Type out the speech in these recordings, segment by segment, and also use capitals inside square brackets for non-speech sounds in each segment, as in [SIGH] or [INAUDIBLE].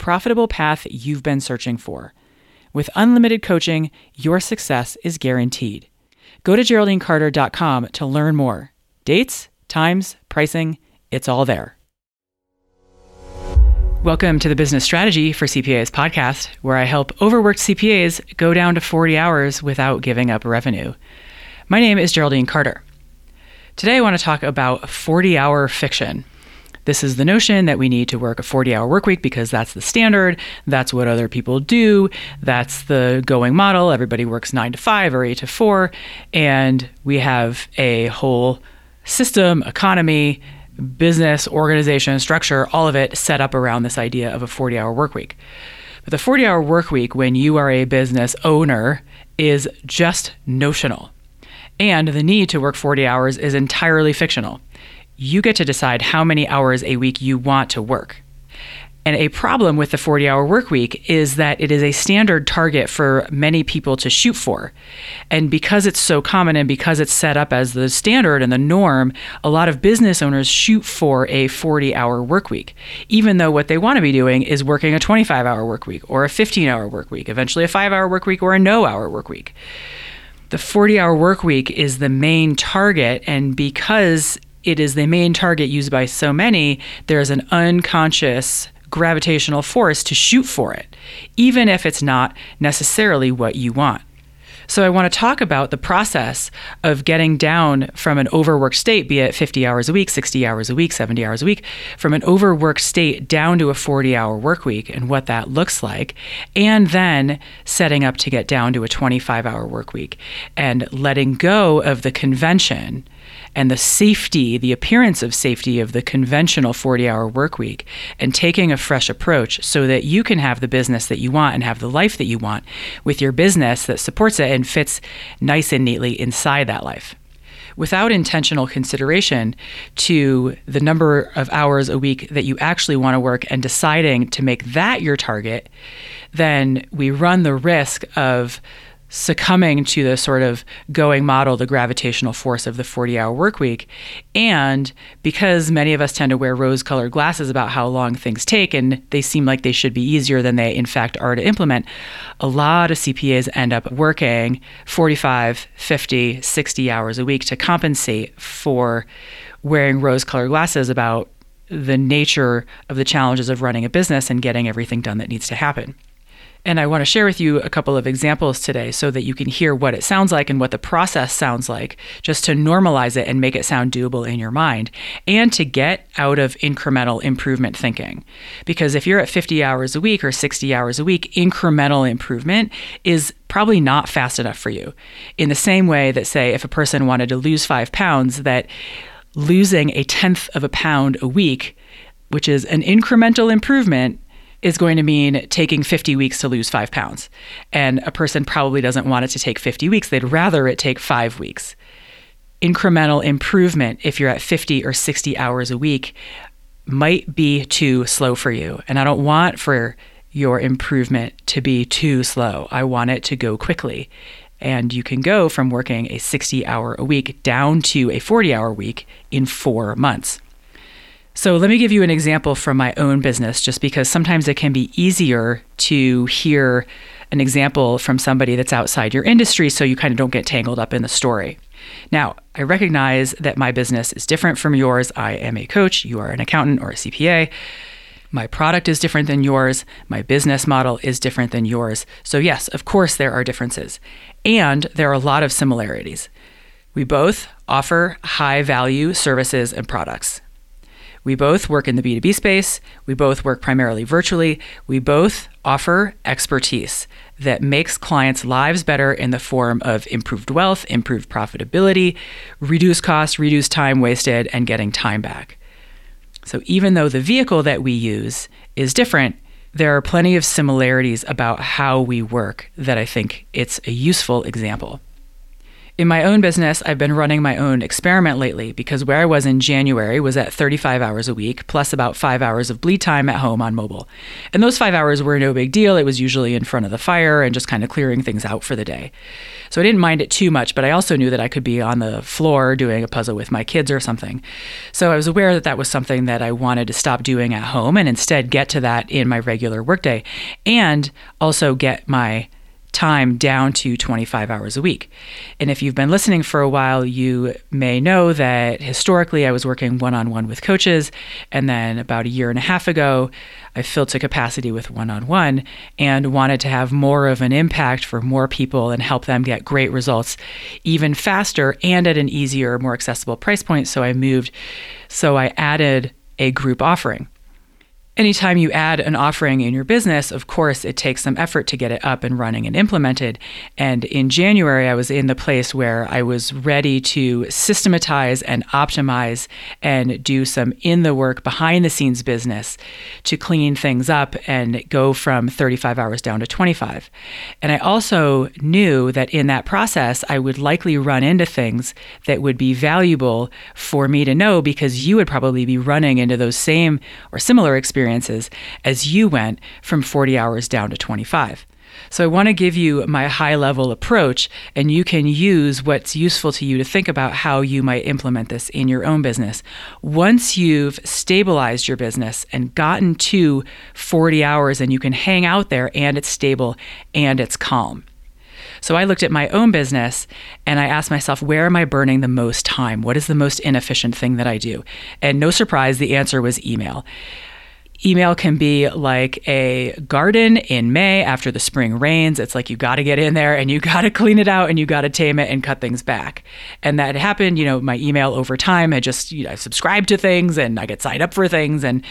profitable path you've been searching for. With unlimited coaching, your success is guaranteed. Go to GeraldineCarter.com to learn more. Dates, times, pricing, it's all there. Welcome to the Business Strategy for CPAs podcast, where I help overworked CPAs go down to 40 hours without giving up revenue. My name is Geraldine Carter. Today, I want to talk about 40 hour fiction. This is the notion that we need to work a 40 hour work week because that's the standard. That's what other people do. That's the going model. Everybody works nine to five or eight to four. And we have a whole system, economy, business, organization, structure, all of it set up around this idea of a 40 hour work week. But the 40 hour work week, when you are a business owner, is just notional. And the need to work 40 hours is entirely fictional you get to decide how many hours a week you want to work. And a problem with the 40 hour work week is that it is a standard target for many people to shoot for. And because it's so common and because it's set up as the standard and the norm, a lot of business owners shoot for a 40 hour work week, even though what they want to be doing is working a 25 hour work week or a 15 hour work week, eventually a five hour work week or a no hour work week. The 40 hour work week is the main target. And because it is the main target used by so many, there's an unconscious gravitational force to shoot for it, even if it's not necessarily what you want. So, I want to talk about the process of getting down from an overworked state, be it 50 hours a week, 60 hours a week, 70 hours a week, from an overworked state down to a 40 hour work week and what that looks like, and then setting up to get down to a 25 hour work week and letting go of the convention and the safety, the appearance of safety of the conventional 40 hour work week and taking a fresh approach so that you can have the business that you want and have the life that you want with your business that supports it and fits nice and neatly inside that life. Without intentional consideration to the number of hours a week that you actually want to work and deciding to make that your target, then we run the risk of succumbing to the sort of going model, the gravitational force of the 40 hour work week. And because many of us tend to wear rose colored glasses about how long things take and they seem like they should be easier than they in fact are to implement, a lot of CPAs end up working 45, 50, 60 hours a week to compensate for wearing rose colored glasses about the nature of the challenges of running a business and getting everything done that needs to happen. And I want to share with you a couple of examples today so that you can hear what it sounds like and what the process sounds like, just to normalize it and make it sound doable in your mind, and to get out of incremental improvement thinking. Because if you're at 50 hours a week or 60 hours a week, incremental improvement is probably not fast enough for you. In the same way that, say, if a person wanted to lose five pounds, that losing a tenth of a pound a week, which is an incremental improvement, is going to mean taking 50 weeks to lose five pounds. And a person probably doesn't want it to take 50 weeks, they'd rather it take five weeks. Incremental improvement, if you're at 50 or 60 hours a week, might be too slow for you. And I don't want for your improvement to be too slow. I want it to go quickly. And you can go from working a 60 hour a week down to a 40 hour week in four months. So, let me give you an example from my own business, just because sometimes it can be easier to hear an example from somebody that's outside your industry so you kind of don't get tangled up in the story. Now, I recognize that my business is different from yours. I am a coach, you are an accountant or a CPA. My product is different than yours. My business model is different than yours. So, yes, of course, there are differences. And there are a lot of similarities. We both offer high value services and products. We both work in the B2B space. We both work primarily virtually. We both offer expertise that makes clients' lives better in the form of improved wealth, improved profitability, reduced costs, reduced time wasted, and getting time back. So even though the vehicle that we use is different, there are plenty of similarities about how we work that I think it's a useful example. In my own business, I've been running my own experiment lately because where I was in January was at 35 hours a week, plus about five hours of bleed time at home on mobile. And those five hours were no big deal. It was usually in front of the fire and just kind of clearing things out for the day. So I didn't mind it too much, but I also knew that I could be on the floor doing a puzzle with my kids or something. So I was aware that that was something that I wanted to stop doing at home and instead get to that in my regular workday and also get my time down to 25 hours a week. And if you've been listening for a while, you may know that historically I was working one on one with coaches. And then about a year and a half ago, I filled to capacity with one on one and wanted to have more of an impact for more people and help them get great results even faster and at an easier, more accessible price point. So I moved, so I added a group offering anytime you add an offering in your business, of course, it takes some effort to get it up and running and implemented. And in January, I was in the place where I was ready to systematize and optimize and do some in the work behind the scenes business to clean things up and go from 35 hours down to 25. And I also knew that in that process, I would likely run into things that would be valuable for me to know because you would probably be running into those same or similar experiences experiences as you went from 40 hours down to 25. So I want to give you my high level approach, and you can use what's useful to you to think about how you might implement this in your own business. Once you've stabilized your business and gotten to 40 hours and you can hang out there and it's stable and it's calm. So I looked at my own business and I asked myself, where am I burning the most time? What is the most inefficient thing that I do? And no surprise, the answer was email. Email can be like a garden in May after the spring rains. It's like you got to get in there and you [LAUGHS] got to clean it out and you got to tame it and cut things back. And that happened, you know, my email over time had just, you know, I subscribed to things and I get signed up for things and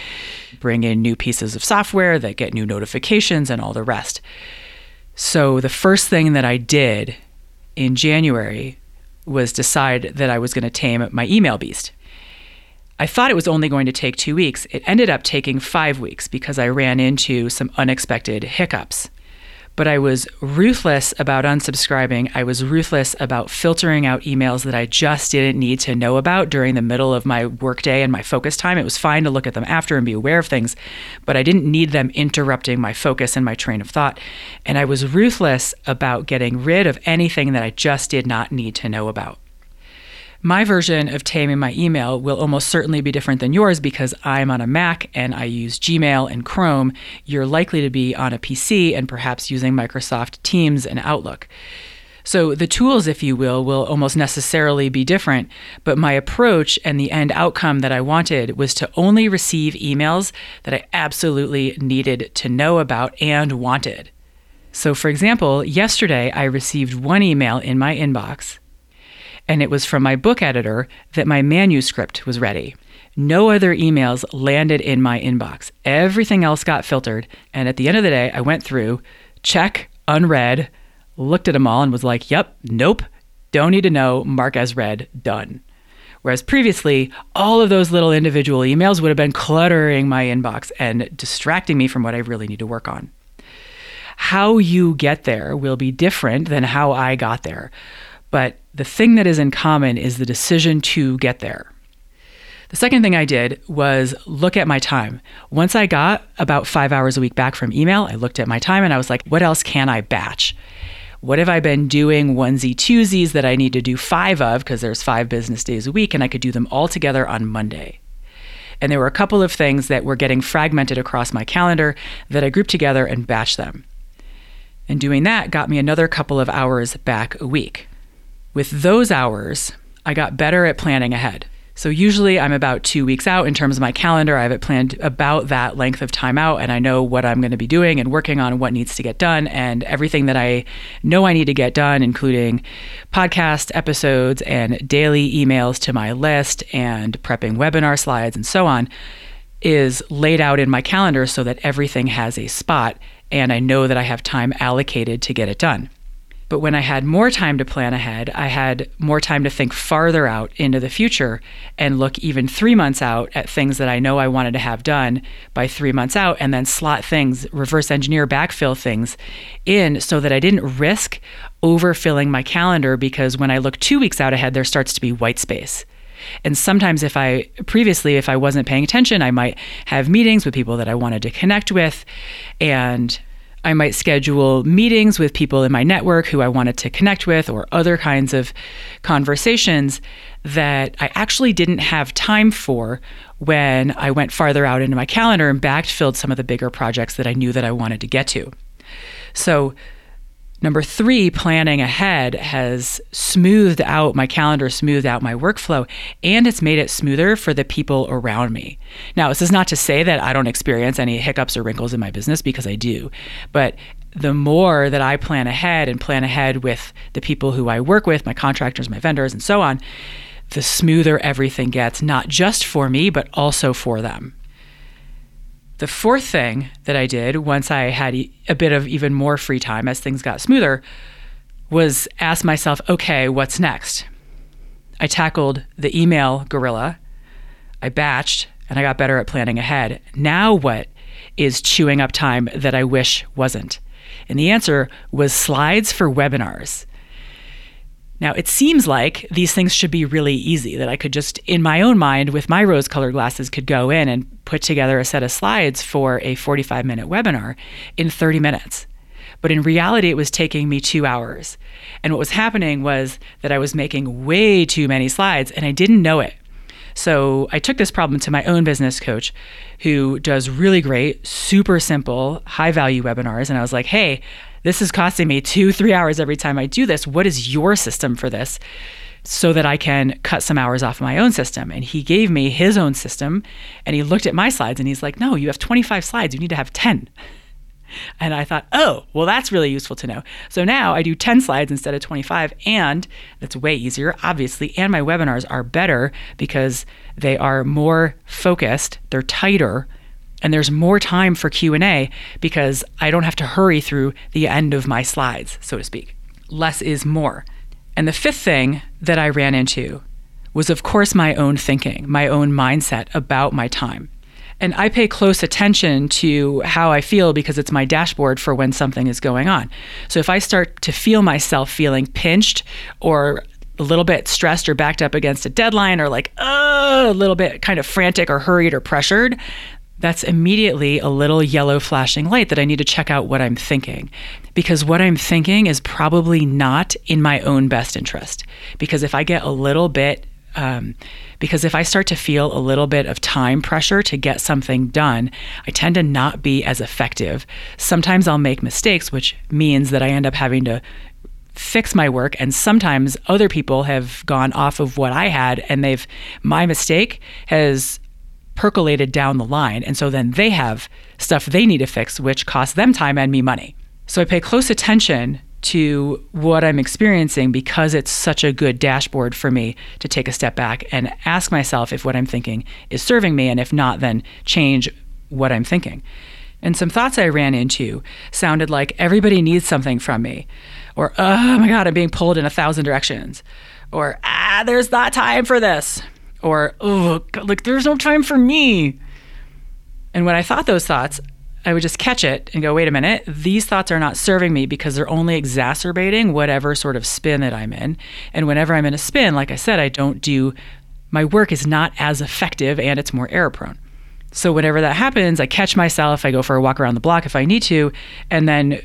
bring in new pieces of software that get new notifications and all the rest. So the first thing that I did in January was decide that I was going to tame my email beast. I thought it was only going to take two weeks. It ended up taking five weeks because I ran into some unexpected hiccups. But I was ruthless about unsubscribing. I was ruthless about filtering out emails that I just didn't need to know about during the middle of my workday and my focus time. It was fine to look at them after and be aware of things, but I didn't need them interrupting my focus and my train of thought. And I was ruthless about getting rid of anything that I just did not need to know about. My version of taming my email will almost certainly be different than yours because I'm on a Mac and I use Gmail and Chrome. You're likely to be on a PC and perhaps using Microsoft Teams and Outlook. So the tools, if you will, will almost necessarily be different, but my approach and the end outcome that I wanted was to only receive emails that I absolutely needed to know about and wanted. So, for example, yesterday I received one email in my inbox and it was from my book editor that my manuscript was ready. No other emails landed in my inbox. Everything else got filtered. And at the end of the day, I went through, check, unread, looked at them all, and was like, yep, nope, don't need to know, mark as read, done. Whereas previously, all of those little individual emails would have been cluttering my inbox and distracting me from what I really need to work on. How you get there will be different than how I got there. But the thing that is in common is the decision to get there. The second thing I did was look at my time. Once I got about five hours a week back from email, I looked at my time and I was like, what else can I batch? What have I been doing onesie twosies that I need to do five of because there's five business days a week and I could do them all together on Monday? And there were a couple of things that were getting fragmented across my calendar that I grouped together and batched them. And doing that got me another couple of hours back a week. With those hours, I got better at planning ahead. So usually I'm about two weeks out in terms of my calendar. I have it planned about that length of time out, and I know what I'm going to be doing and working on what needs to get done, and everything that I know I need to get done, including podcast episodes and daily emails to my list and prepping webinar slides and so on, is laid out in my calendar so that everything has a spot and I know that I have time allocated to get it done. But when I had more time to plan ahead, I had more time to think farther out into the future and look even three months out at things that I know I wanted to have done by three months out, and then slot things, reverse engineer, backfill things in so that I didn't risk overfilling my calendar because when I look two weeks out ahead, there starts to be white space. And sometimes, if I previously, if I wasn't paying attention, I might have meetings with people that I wanted to connect with. And I might schedule meetings with people in my network who I wanted to connect with or other kinds of conversations that I actually didn't have time for when I went farther out into my calendar and backfilled some of the bigger projects that I knew that I wanted to get to. So Number three, planning ahead has smoothed out my calendar, smoothed out my workflow, and it's made it smoother for the people around me. Now, this is not to say that I don't experience any hiccups or wrinkles in my business because I do, but the more that I plan ahead and plan ahead with the people who I work with, my contractors, my vendors, and so on, the smoother everything gets, not just for me, but also for them. The fourth thing that I did once I had a bit of even more free time as things got smoother was ask myself, okay, what's next? I tackled the email gorilla, I batched, and I got better at planning ahead. Now, what is chewing up time that I wish wasn't? And the answer was slides for webinars. Now, it seems like these things should be really easy, that I could just, in my own mind, with my rose colored glasses, could go in and put together a set of slides for a 45 minute webinar in 30 minutes. But in reality, it was taking me two hours. And what was happening was that I was making way too many slides and I didn't know it. So I took this problem to my own business coach who does really great, super simple, high value webinars. And I was like, hey, this is costing me two, three hours every time I do this. What is your system for this? So that I can cut some hours off my own system. And he gave me his own system and he looked at my slides and he's like, no, you have 25 slides. You need to have 10. [LAUGHS] And I thought, oh, well, that's really useful to know. So now I do 10 slides instead of 25, and that's way easier, obviously. And my webinars are better because they are more focused, they're tighter, and there's more time for q&a because i don't have to hurry through the end of my slides so to speak. Less is more. And the fifth thing that i ran into was of course my own thinking my own mindset about my time. And I pay close attention to how I feel because it's my dashboard for when something is going on. So if I start to feel myself feeling pinched or a little bit stressed or backed up against a deadline or like uh, a little bit kind of frantic or hurried or pressured, that's immediately a little yellow flashing light that I need to check out what I'm thinking. Because what I'm thinking is probably not in my own best interest. Because if I get a little bit, um, because if I start to feel a little bit of time pressure to get something done, I tend to not be as effective. Sometimes I'll make mistakes, which means that I end up having to fix my work and sometimes other people have gone off of what I had and they've my mistake has percolated down the line. And so then they have stuff they need to fix, which costs them time and me money. So I pay close attention to what I'm experiencing because it's such a good dashboard for me to take a step back and ask myself if what I'm thinking is serving me. And if not, then change what I'm thinking. And some thoughts I ran into sounded like everybody needs something from me, or oh my God, I'm being pulled in a thousand directions, or ah, there's not time for this or oh like there's no time for me. And when i thought those thoughts i would just catch it and go wait a minute. These thoughts are not serving me because they're only exacerbating whatever sort of spin that i'm in. And whenever i'm in a spin like i said i don't do my work is not as effective and it's more error prone. So whenever that happens i catch myself i go for a walk around the block if i need to and then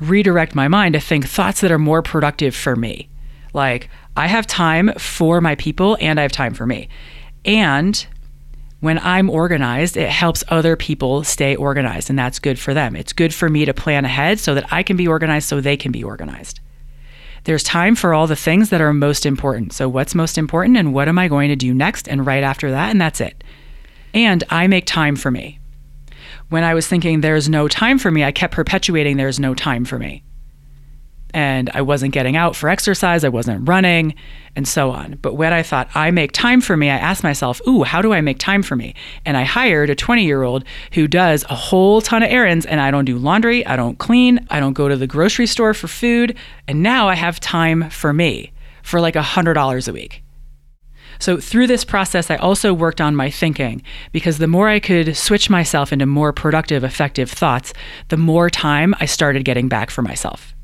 redirect my mind to think thoughts that are more productive for me. Like I have time for my people and I have time for me. And when I'm organized, it helps other people stay organized, and that's good for them. It's good for me to plan ahead so that I can be organized so they can be organized. There's time for all the things that are most important. So, what's most important and what am I going to do next and right after that? And that's it. And I make time for me. When I was thinking there's no time for me, I kept perpetuating there's no time for me and I wasn't getting out for exercise, I wasn't running, and so on. But when I thought I make time for me, I asked myself, ooh, how do I make time for me? And I hired a 20 year old who does a whole ton of errands, and I don't do laundry, I don't clean, I don't go to the grocery store for food, and now I have time for me for like $100 a week. So, through this process, I also worked on my thinking because the more I could switch myself into more productive, effective thoughts, the more time I started getting back for myself.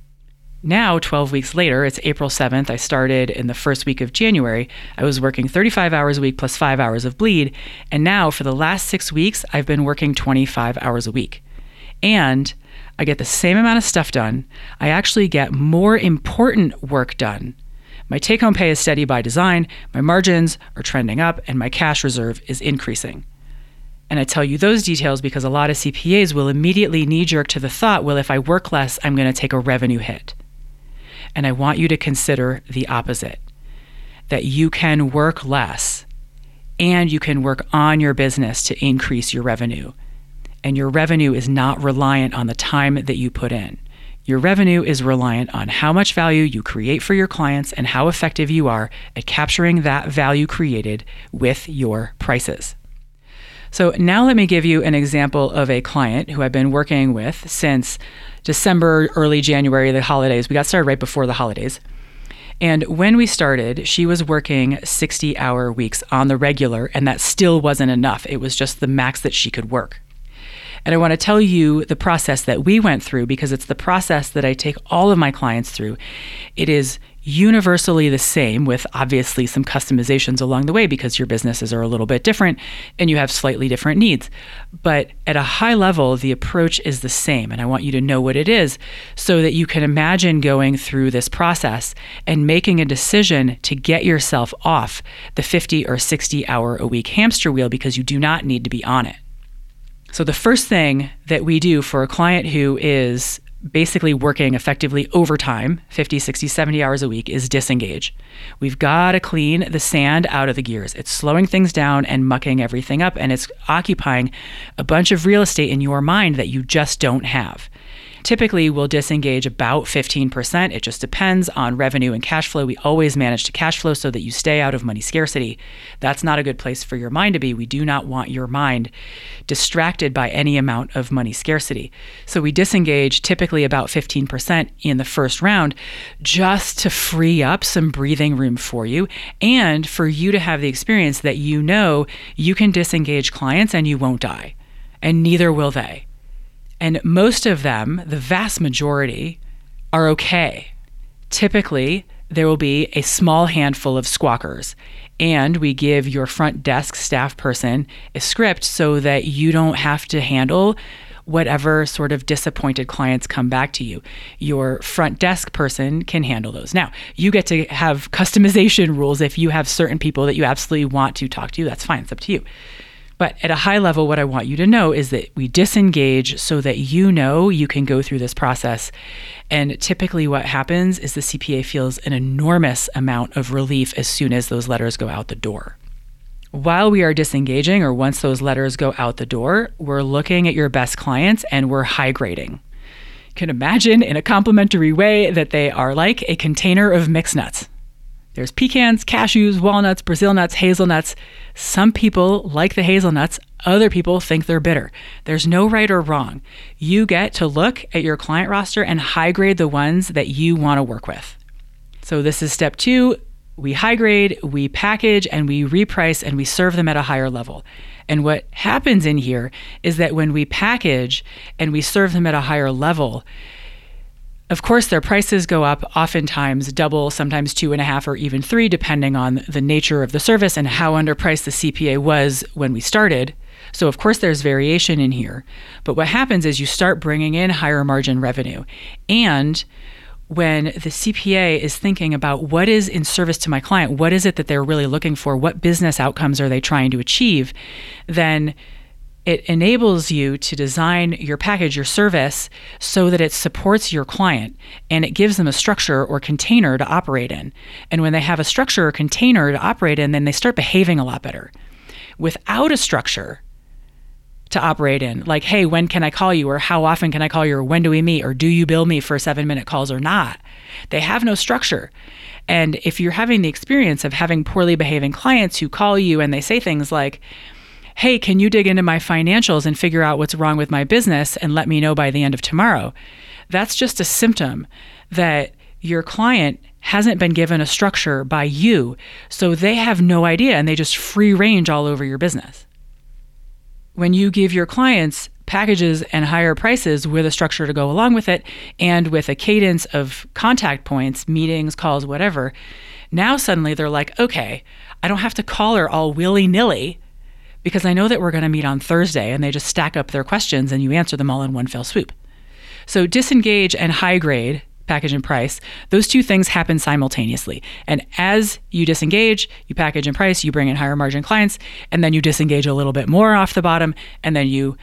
Now, 12 weeks later, it's April 7th. I started in the first week of January. I was working 35 hours a week plus five hours of bleed. And now, for the last six weeks, I've been working 25 hours a week. And I get the same amount of stuff done. I actually get more important work done. My take home pay is steady by design, my margins are trending up, and my cash reserve is increasing. And I tell you those details because a lot of CPAs will immediately knee jerk to the thought well, if I work less, I'm going to take a revenue hit. And I want you to consider the opposite that you can work less and you can work on your business to increase your revenue. And your revenue is not reliant on the time that you put in. Your revenue is reliant on how much value you create for your clients and how effective you are at capturing that value created with your prices. So, now let me give you an example of a client who I've been working with since December, early January, the holidays. We got started right before the holidays. And when we started, she was working 60 hour weeks on the regular, and that still wasn't enough. It was just the max that she could work. And I want to tell you the process that we went through because it's the process that I take all of my clients through. It is universally the same, with obviously some customizations along the way because your businesses are a little bit different and you have slightly different needs. But at a high level, the approach is the same. And I want you to know what it is so that you can imagine going through this process and making a decision to get yourself off the 50 or 60 hour a week hamster wheel because you do not need to be on it. So, the first thing that we do for a client who is basically working effectively overtime 50 60 70 hours a week is disengage. We've got to clean the sand out of the gears. It's slowing things down and mucking everything up and it's occupying a bunch of real estate in your mind that you just don't have Typically, we'll disengage about 15%. It just depends on revenue and cash flow. We always manage to cash flow so that you stay out of money scarcity. That's not a good place for your mind to be. We do not want your mind distracted by any amount of money scarcity. So we disengage typically about 15% in the first round just to free up some breathing room for you and for you to have the experience that you know you can disengage clients and you won't die. And neither will they. And most of them, the vast majority, are okay. Typically, there will be a small handful of squawkers, and we give your front desk staff person a script so that you don't have to handle whatever sort of disappointed clients come back to you. Your front desk person can handle those. Now, you get to have customization [LAUGHS] rules if you have certain people that you absolutely want to talk to. That's fine, it's up to you. But at a high level, what I want you to know is that we disengage so that you know you can go through this process. And typically, what happens is the CPA feels an enormous amount of relief as soon as those letters go out the door. While we are disengaging, or once those letters go out the door, we're looking at your best clients and we're high grading. You can imagine in a complimentary way that they are like a container of mixed nuts. There's pecans, cashews, walnuts, Brazil nuts, hazelnuts. Some people like the hazelnuts, other people think they're bitter. There's no right or wrong. You get to look at your client roster and high grade the ones that you want to work with. So, this is step two. We high grade, we package, and we reprice and we serve them at a higher level. And what happens in here is that when we package and we serve them at a higher level, of course, their prices go up, oftentimes double, sometimes two and a half, or even three, depending on the nature of the service and how underpriced the CPA was when we started. So, of course, there's variation in here. But what happens is you start bringing in higher margin revenue. And when the CPA is thinking about what is in service to my client, what is it that they're really looking for, what business outcomes are they trying to achieve, then it enables you to design your package, your service, so that it supports your client and it gives them a structure or container to operate in. And when they have a structure or container to operate in, then they start behaving a lot better. Without a structure, to operate in. Like, hey, when can I call you? Or how often can I call you? Or when do we meet? Or do you bill me for seven minute calls or not? They have no structure. And if you're having the experience of having poorly behaving clients who call you and they say things like, hey, can you dig into my financials and figure out what's wrong with my business and let me know by the end of tomorrow? That's just a symptom that your client hasn't been given a structure by you. So they have no idea and they just free range all over your business when you give your clients packages and higher prices with a structure to go along with it and with a cadence of contact points, meetings, calls, whatever, now suddenly they're like, okay, I don't have to call her all willy nilly because I know that we're going to meet on Thursday and they just stack up their questions and you answer them all in one fell swoop. So disengage and high grade package and price, those two things happen simultaneously. And as you disengage, you package and price, you bring in higher margin clients, and then you disengage a little bit more off the bottom, and then you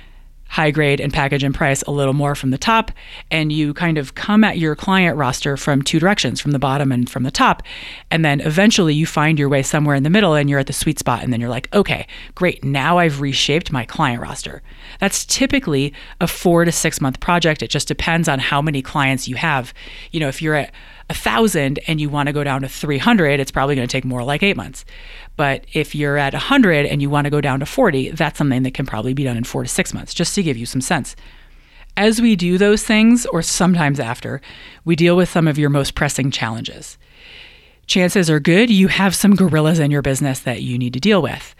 high grade and package and price a little more from the top. And you kind of come at your client roster from two directions, from the bottom and from the top. And then eventually you find your way somewhere in the middle and you're at the sweet spot. And then you're like, okay, great. Now I've reshaped my client roster. That's typically a four to six month project. It just depends on how many clients you have. You know, if you're at a thousand and you want to go down to 300, it's probably going to take more like eight months. But if you're at 100 and you want to go down to 40, that's something that can probably be done in four to six months, just to give you some sense. As we do those things, or sometimes after, we deal with some of your most pressing challenges. Chances are good you have some gorillas in your business that you need to deal with.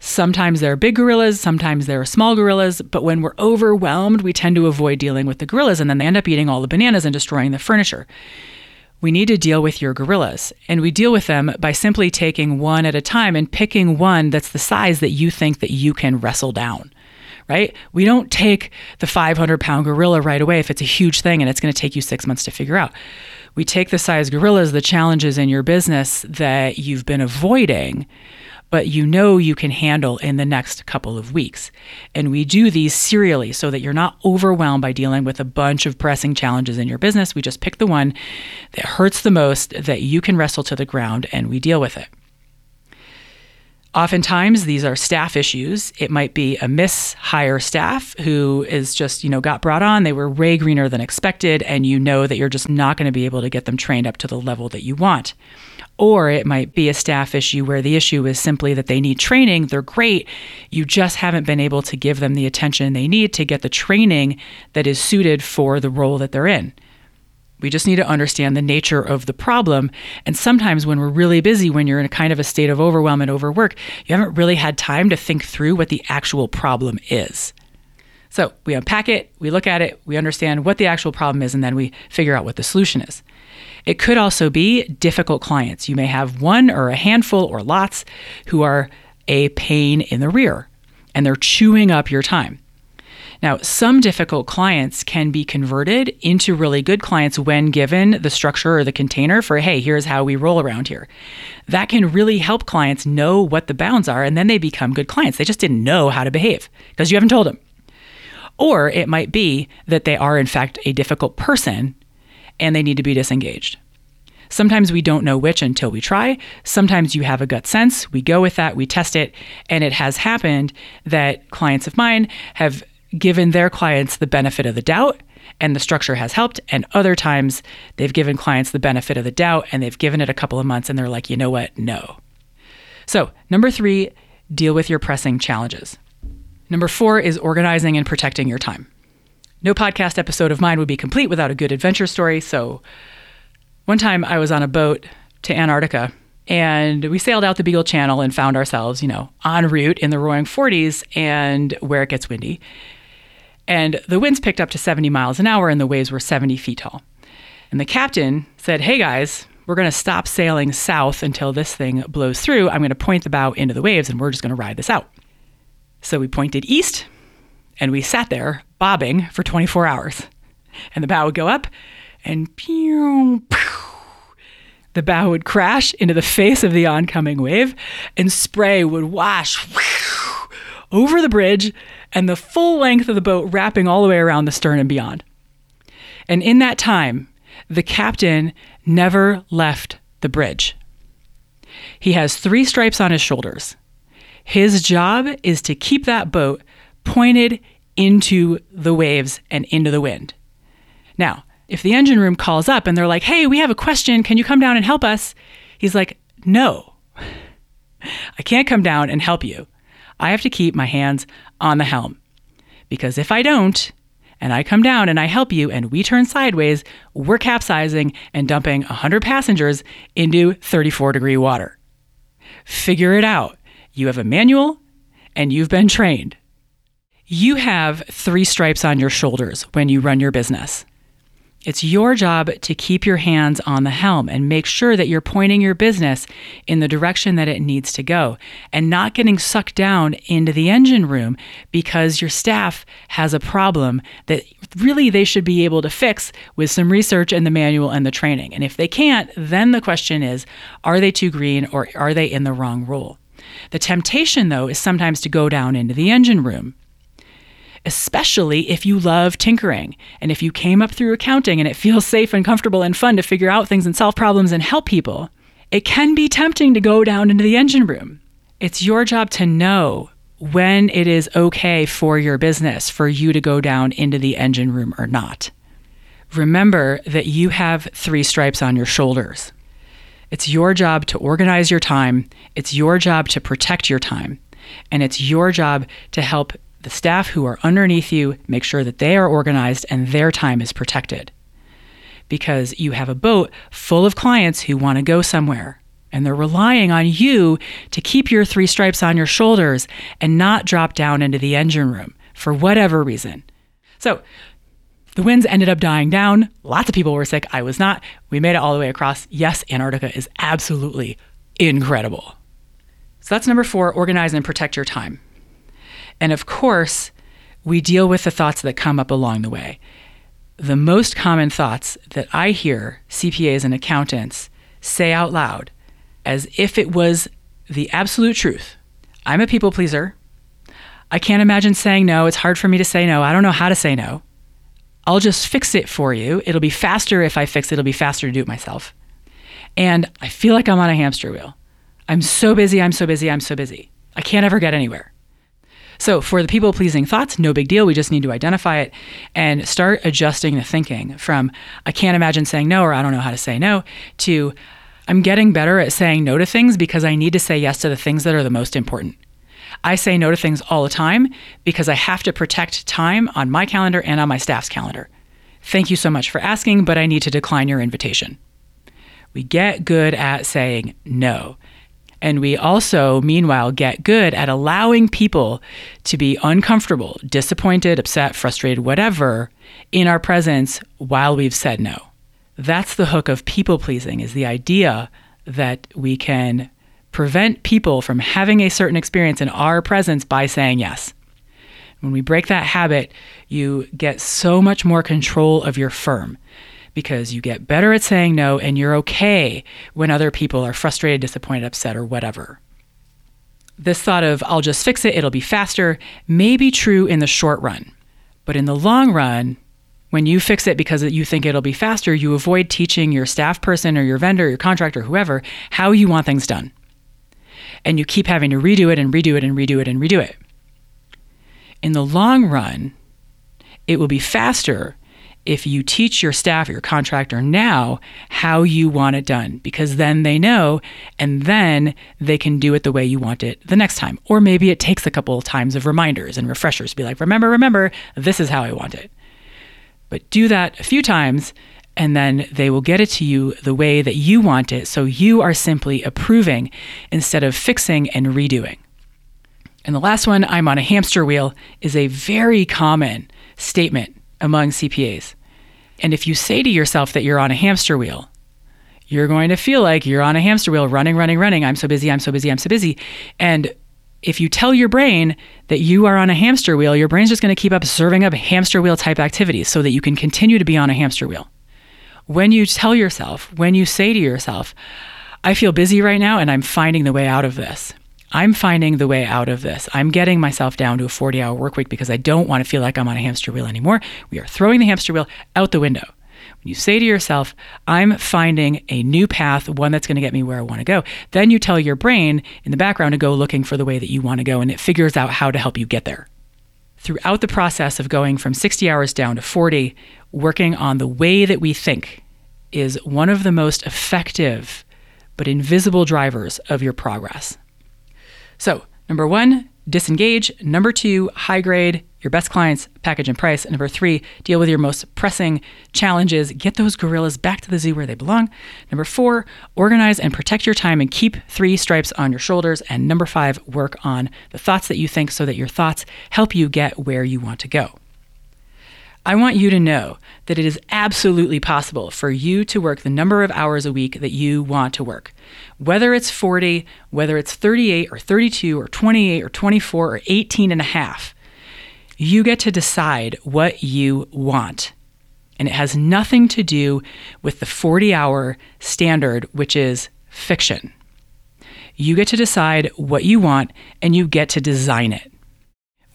Sometimes there are big gorillas, sometimes there are small gorillas, but when we're overwhelmed, we tend to avoid dealing with the gorillas and then they end up eating all the bananas and destroying the furniture we need to deal with your gorillas. And we deal with them by simply taking one at a time and picking one that's the size that you think that you can wrestle down. Right? We don't take the 500 pound gorilla right away if it's a huge thing and it's going to take you six months to figure out. We take the size gorillas, the challenges in your business that you've been avoiding, but you know you can handle in the next couple of weeks. And we do these serially so that you're not overwhelmed by dealing with a bunch of pressing challenges in your business. We just pick the one that hurts the most that you can wrestle to the ground and we deal with it. Oftentimes, these are staff issues. It might be a miss hire staff who is just, you know, got brought on. They were way greener than expected, and you know that you're just not going to be able to get them trained up to the level that you want. Or it might be a staff issue where the issue is simply that they need training. They're great. You just haven't been able to give them the attention they need to get the training that is suited for the role that they're in. We just need to understand the nature of the problem. And sometimes when we're really busy, when you're in a kind of a state of overwhelm and overwork, you haven't really had time to think through what the actual problem is. So we unpack it, we look at it, we understand what the actual problem is, and then we figure out what the solution is. It could also be difficult clients. You may have one or a handful or lots who are a pain in the rear and they're chewing up your time. Now, some difficult clients can be converted into really good clients when given the structure or the container for, hey, here's how we roll around here. That can really help clients know what the bounds are, and then they become good clients. They just didn't know how to behave because you haven't told them. Or it might be that they are, in fact, a difficult person and they need to be disengaged. Sometimes we don't know which until we try. Sometimes you have a gut sense. We go with that, we test it. And it has happened that clients of mine have given their clients the benefit of the doubt and the structure has helped. And other times they've given clients the benefit of the doubt and they've given it a couple of months and they're like, you know what? No. So, number three, deal with your pressing challenges. Number four is organizing and protecting your time. No podcast episode of mine would be complete without a good adventure story. So, one time I was on a boat to Antarctica and we sailed out the Beagle Channel and found ourselves, you know, en route in the roaring 40s and where it gets windy. And the winds picked up to 70 miles an hour and the waves were 70 feet tall. And the captain said, Hey guys, we're going to stop sailing south until this thing blows through. I'm going to point the bow into the waves and we're just going to ride this out. So we pointed east and we sat there bobbing for 24 hours. And the bow would go up and pew, pew, the bow would crash into the face of the oncoming wave and spray would wash over the bridge and the full length of the boat wrapping all the way around the stern and beyond. And in that time, the captain never left the bridge. He has three stripes on his shoulders. His job is to keep that boat pointed into the waves and into the wind. Now, if the engine room calls up and they're like, hey, we have a question, can you come down and help us? He's like, no, [LAUGHS] I can't come down and help you. I have to keep my hands on the helm. Because if I don't, and I come down and I help you and we turn sideways, we're capsizing and dumping 100 passengers into 34 degree water. Figure it out. You have a manual and you've been trained. You have three stripes on your shoulders when you run your business. It's your job to keep your hands on the helm and make sure that you're pointing your business in the direction that it needs to go and not getting sucked down into the engine room because your staff has a problem that really they should be able to fix with some research and the manual and the training. And if they can't, then the question is are they too green or are they in the wrong role? The temptation, though, is sometimes to go down into the engine room especially if you love tinkering and if you came up through accounting and it feels [LAUGHS] safe and comfortable and fun to figure out things and solve problems and help people, it can be tempting to go down into the engine room. It's your job to know when it is okay for your business for you to go down into the engine room or not. Remember that you have three stripes on your shoulders. It's your job to organize your time, it's your job to protect your time, and it's your job to help the staff who are underneath you make sure that they are organized and their time is protected. Because you have a boat full of clients who want to go somewhere and they're relying on you to keep your three stripes on your shoulders and not drop down into the engine room for whatever reason. So, the winds ended up dying down. Lots of people were sick. I was not. We made it all the way across. Yes, Antarctica is absolutely incredible. So that's number four organize and protect your time. And of course, we deal with the thoughts that come up along the way. The most common thoughts that I hear CPAs and accountants say out loud, as if it was the absolute truth I'm a people pleaser. I can't imagine saying no. It's hard for me to say no. I don't know how to say no. I'll just fix it for you. It'll be faster if I fix it. It'll be faster to do it myself. And I feel like I'm on a hamster wheel. I'm so busy. I'm so busy. I'm so busy. I can't ever get anywhere. So, for the people pleasing thoughts, no big deal. We just need to identify it and start adjusting the thinking from I can't imagine saying no or I don't know how to say no to I'm getting better at saying no to things because I need to say yes to the things that are the most important. I say no to things all the time because I have to protect time on my calendar and on my staff's calendar. Thank you so much for asking, but I need to decline your invitation. We get good at saying no. And we also, meanwhile, get good at allowing people to be uncomfortable, disappointed, upset, frustrated, whatever, in our presence while we've said no. That's the hook of people pleasing, is the idea that we can prevent people from having a certain experience in our presence by saying yes. When we break that habit, you get so much more control of your firm because you get better at saying no and you're okay when other people are frustrated, disappointed, upset, or whatever. This thought of, I'll just fix it, it'll be faster, may be true in the short run. But in the long run, when you fix it because you think it'll be faster, you avoid teaching your staff person or your vendor, your contractor, whoever, how you want things done. And you keep having to redo it and redo it and redo it and redo it. In the long run, it will be faster if you teach your staff, or your contractor now how you want it done, because then they know and then they can do it the way you want it the next time. Or maybe it takes a couple of times of reminders and refreshers to be like, remember, remember, this is how I want it. But do that a few times and then they will get it to you the way that you want it. So you are simply approving instead of fixing and redoing. And the last one, I'm on a hamster wheel, is a very common statement among CPAs. And if you say to yourself that you're on a hamster wheel, you're going to feel like you're on a hamster wheel, running, running, running. I'm so busy, I'm so busy, I'm so busy. And if you tell your brain that you are on a hamster wheel, your brain's just going to keep up serving up hamster wheel type activities so that you can continue to be on a hamster wheel. When you tell yourself, when you say to yourself, I feel busy right now and I'm finding the way out of this, I'm finding the way out of this. I'm getting myself down to a 40 hour work week because I don't want to feel like I'm on a hamster wheel anymore. We are throwing the hamster wheel out the window. When you say to yourself, I'm finding a new path, one that's going to get me where I want to go, then you tell your brain in the background to go looking for the way that you want to go and it figures out how to help you get there. Throughout the process of going from 60 hours down to 40, working on the way that we think is one of the most effective but invisible drivers of your progress. So, number one, disengage. Number two, high grade your best clients, package and price. And number three, deal with your most pressing challenges. Get those gorillas back to the zoo where they belong. Number four, organize and protect your time and keep three stripes on your shoulders. And number five, work on the thoughts that you think so that your thoughts help you get where you want to go. I want you to know that it is absolutely possible for you to work the number of hours a week that you want to work. Whether it's 40, whether it's 38 or 32 or 28 or 24 or 18 and a half, you get to decide what you want. And it has nothing to do with the 40 hour standard, which is fiction. You get to decide what you want and you get to design it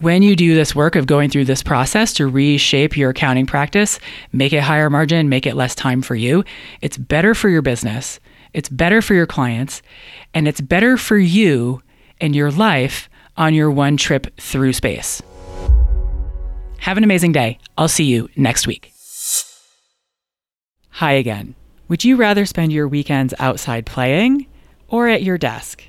when you do this work of going through this process to reshape your accounting practice, make it higher margin, make it less time for you, it's better for your business, it's better for your clients, and it's better for you and your life on your one trip through space. Have an amazing day. I'll see you next week. Hi again. Would you rather spend your weekends outside playing or at your desk?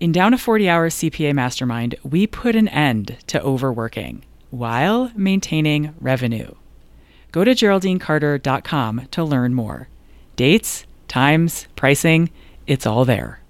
In Down to 40 Hours CPA Mastermind, we put an end to overworking while maintaining revenue. Go to GeraldineCarter.com to learn more. Dates, times, pricing, it's all there.